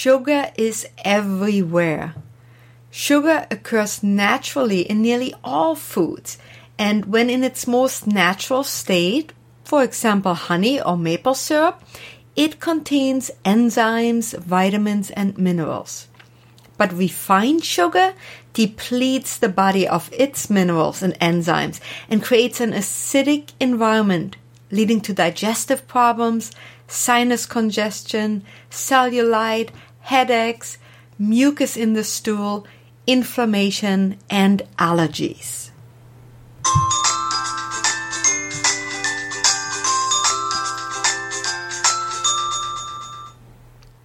Sugar is everywhere. Sugar occurs naturally in nearly all foods, and when in its most natural state, for example, honey or maple syrup, it contains enzymes, vitamins, and minerals. But refined sugar depletes the body of its minerals and enzymes and creates an acidic environment, leading to digestive problems, sinus congestion, cellulite, headaches, mucus in the stool, inflammation, and allergies.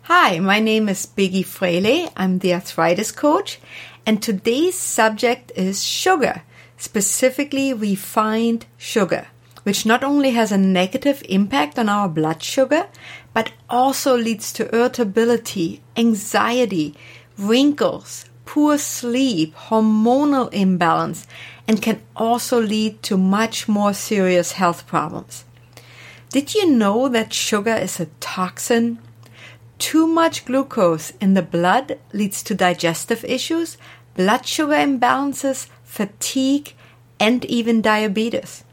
Hi, my name is Biggi Fraley. I'm the arthritis coach, and today's subject is sugar, specifically refined sugar which not only has a negative impact on our blood sugar, but also leads to irritability, anxiety, wrinkles, poor sleep, hormonal imbalance, and can also lead to much more serious health problems. Did you know that sugar is a toxin? Too much glucose in the blood leads to digestive issues, blood sugar imbalances, fatigue, and even diabetes.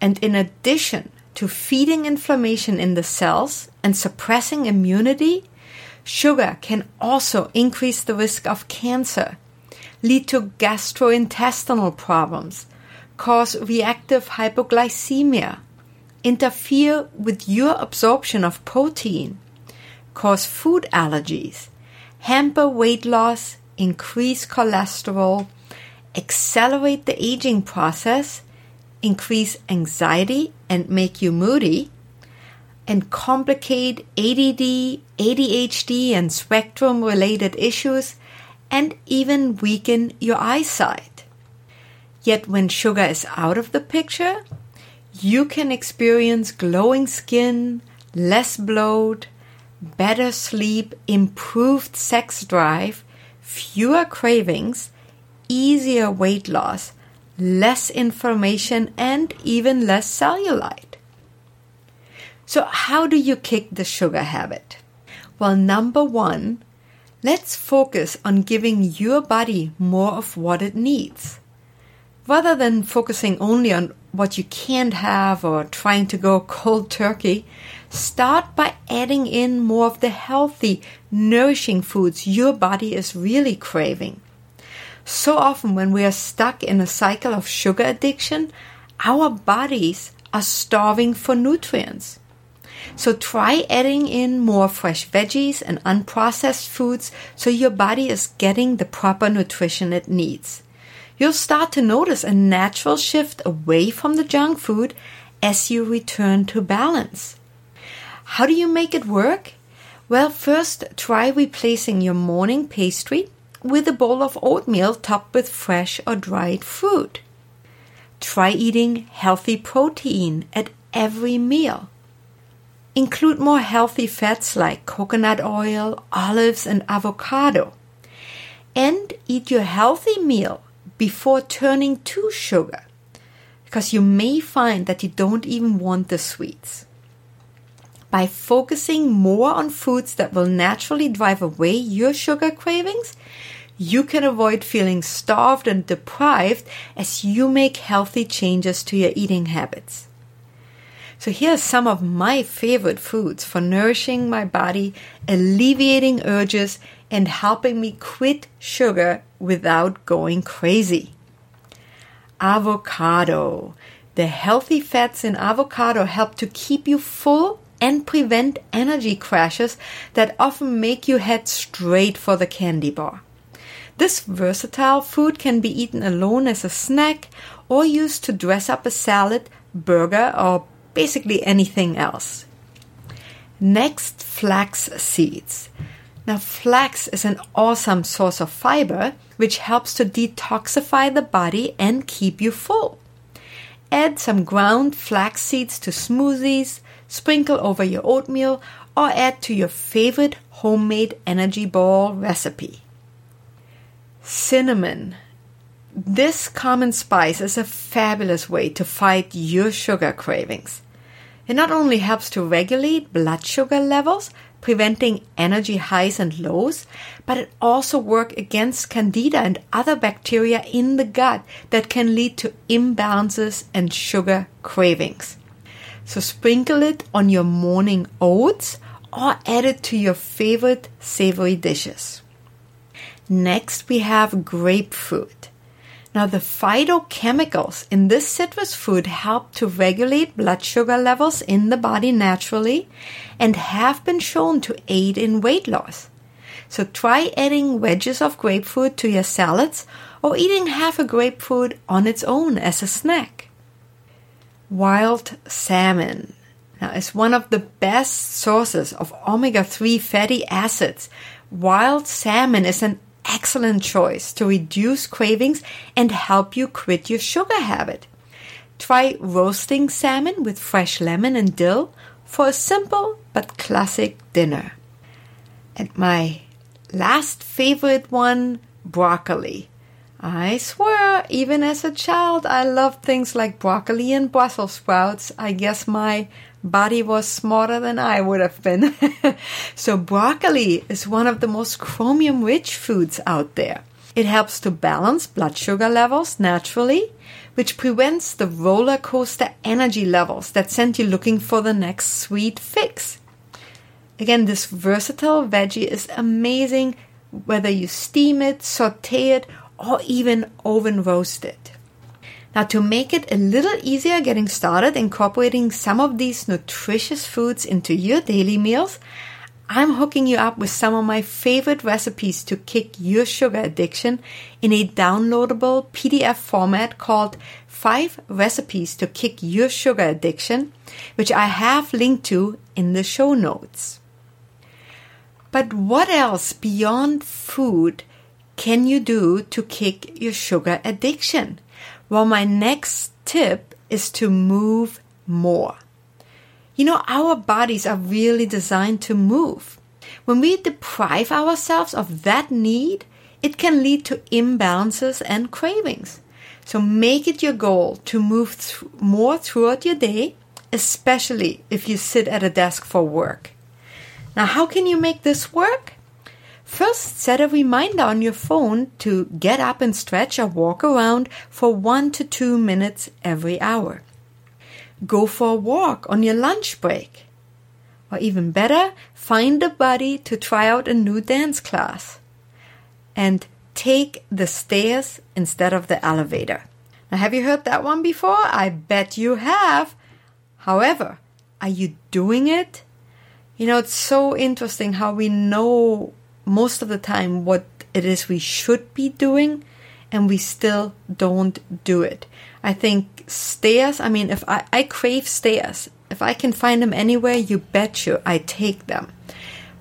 And in addition to feeding inflammation in the cells and suppressing immunity, sugar can also increase the risk of cancer, lead to gastrointestinal problems, cause reactive hypoglycemia, interfere with your absorption of protein, cause food allergies, hamper weight loss, increase cholesterol, accelerate the aging process, increase anxiety and make you moody, and complicate ADD, ADHD, and spectrum related issues, and even weaken your eyesight. Yet, when sugar is out of the picture, you can experience glowing skin, less bloat, better sleep, improved sex drive, fewer cravings, easier weight loss, less inflammation, and even less cellulite. So, how do you kick the sugar habit? Well, number one, let's focus on giving your body more of what it needs. Rather than focusing only on what you can't have or trying to go cold turkey, start by adding in more of the healthy, nourishing foods your body is really craving. So often, when we are stuck in a cycle of sugar addiction, our bodies are starving for nutrients. So try adding in more fresh veggies and unprocessed foods so your body is getting the proper nutrition it needs. You'll start to notice a natural shift away from the junk food as you return to balance. How do you make it work? Well, first try replacing your morning pastry with a bowl of oatmeal topped with fresh or dried fruit. Try eating healthy protein at every meal. Include more healthy fats like coconut oil, olives, and avocado. And eat your healthy meal before turning to sugar, because you may find that you don't even want the sweets by focusing more on foods that will naturally drive away your sugar cravings, you can avoid feeling starved and deprived as you make healthy changes to your eating habits. So here are some of my favorite foods for nourishing my body, alleviating urges, and helping me quit sugar without going crazy. Avocado. The healthy fats in avocado help to keep you full and prevent energy crashes that often make you head straight for the candy bar. This versatile food can be eaten alone as a snack or used to dress up a salad, burger, or basically anything else. Next, flax seeds. Now, flax is an awesome source of fiber which helps to detoxify the body and keep you full. Add some ground flax seeds to smoothies, sprinkle over your oatmeal, or add to your favorite homemade energy ball recipe. Cinnamon. This common spice is a fabulous way to fight your sugar cravings. It not only helps to regulate blood sugar levels, preventing energy highs and lows, but it also works against candida and other bacteria in the gut that can lead to imbalances and sugar cravings. So sprinkle it on your morning oats or add it to your favorite savory dishes. Next, we have grapefruit. Now, the phytochemicals in this citrus fruit help to regulate blood sugar levels in the body naturally and have been shown to aid in weight loss. So try adding wedges of grapefruit to your salads or eating half a grapefruit on its own as a snack. Wild salmon now is one of the best sources of omega-3 fatty acids. Wild salmon is an excellent choice to reduce cravings and help you quit your sugar habit. Try roasting salmon with fresh lemon and dill for a simple but classic dinner. And my last favorite one, broccoli. I swear, even as a child, I loved things like broccoli and Brussels sprouts. I guess my body was smarter than I would have been. so, broccoli is one of the most chromium rich foods out there. It helps to balance blood sugar levels naturally, which prevents the roller coaster energy levels that send you looking for the next sweet fix. Again, this versatile veggie is amazing whether you steam it, saute it, or even oven roast it. Now, to make it a little easier getting started incorporating some of these nutritious foods into your daily meals, I'm hooking you up with some of my favorite recipes to kick your sugar addiction in a downloadable PDF format called 5 Recipes to Kick Your Sugar Addiction, which I have linked to in the show notes. But what else beyond food can you do to kick your sugar addiction? Well, my next tip is to move more. You know, our bodies are really designed to move. When we deprive ourselves of that need, it can lead to imbalances and cravings. So make it your goal to move th- more throughout your day, especially if you sit at a desk for work. Now, how can you make this work? First, set a reminder on your phone to get up and stretch or walk around for one to two minutes every hour. Go for a walk on your lunch break. Or even better, find a buddy to try out a new dance class. And take the stairs instead of the elevator. Now, have you heard that one before? I bet you have. However, are you doing it? You know, it's so interesting how we know most of the time what it is we should be doing and we still don't do it. I think stairs, I mean, if I, I crave stairs, if I can find them anywhere, you bet you I take them.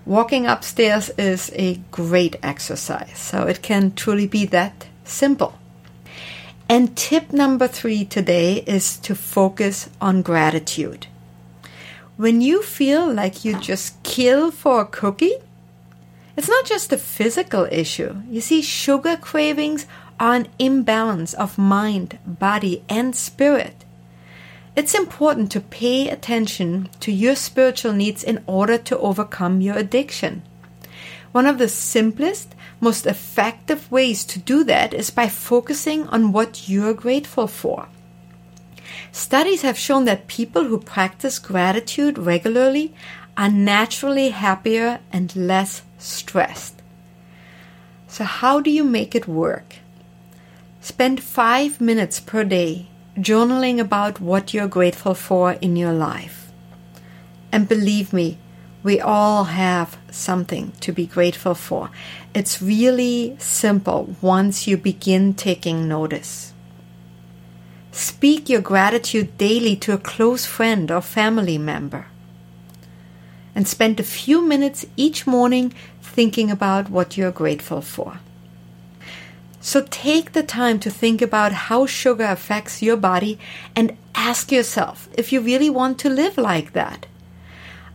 Walking upstairs is a great exercise, so it can truly be that simple. And tip number three today is to focus on gratitude. When you feel like you just kill for a cookie, it's not just a physical issue. You see, sugar cravings are an imbalance of mind, body, and spirit. It's important to pay attention to your spiritual needs in order to overcome your addiction. One of the simplest, most effective ways to do that is by focusing on what you're grateful for. Studies have shown that people who practice gratitude regularly are naturally happier and less stressed. So, how do you make it work? Spend five minutes per day journaling about what you're grateful for in your life. And believe me, we all have something to be grateful for. It's really simple once you begin taking notice. Speak your gratitude daily to a close friend or family member and spend a few minutes each morning thinking about what you're grateful for. So take the time to think about how sugar affects your body and ask yourself if you really want to live like that.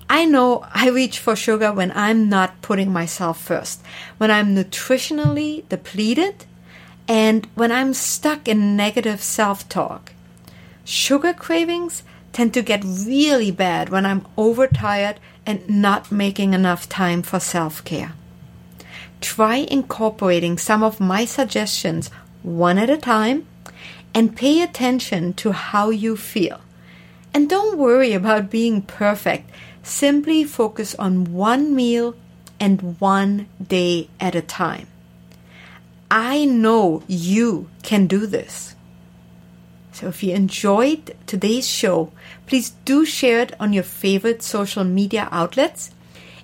I know I reach for sugar when I'm not putting myself first, when I'm nutritionally depleted, and when I'm stuck in negative self talk. Sugar cravings tend to get really bad when I'm overtired and not making enough time for self care. Try incorporating some of my suggestions one at a time and pay attention to how you feel. And don't worry about being perfect. Simply focus on one meal and one day at a time. I know you can do this. So if you enjoyed today's show, please do share it on your favorite social media outlets.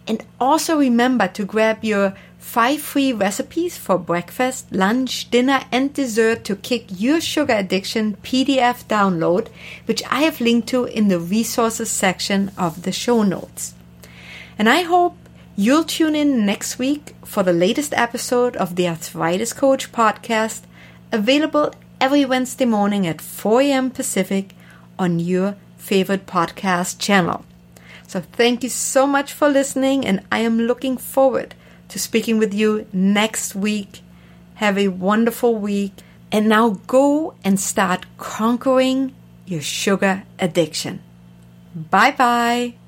And also remember to grab your five free recipes for breakfast, lunch, dinner, and dessert to kick your sugar addiction PDF download, which I have linked to in the resources section of the show notes. And I hope you'll tune in next week for the latest episode of the Arthritis Coach podcast, available every Wednesday morning at 4 a.m. Pacific on your favorite podcast channel. So thank you so much for listening, and I am looking forward to speaking with you next week. Have a wonderful week. And now go and start conquering your sugar addiction. Bye bye.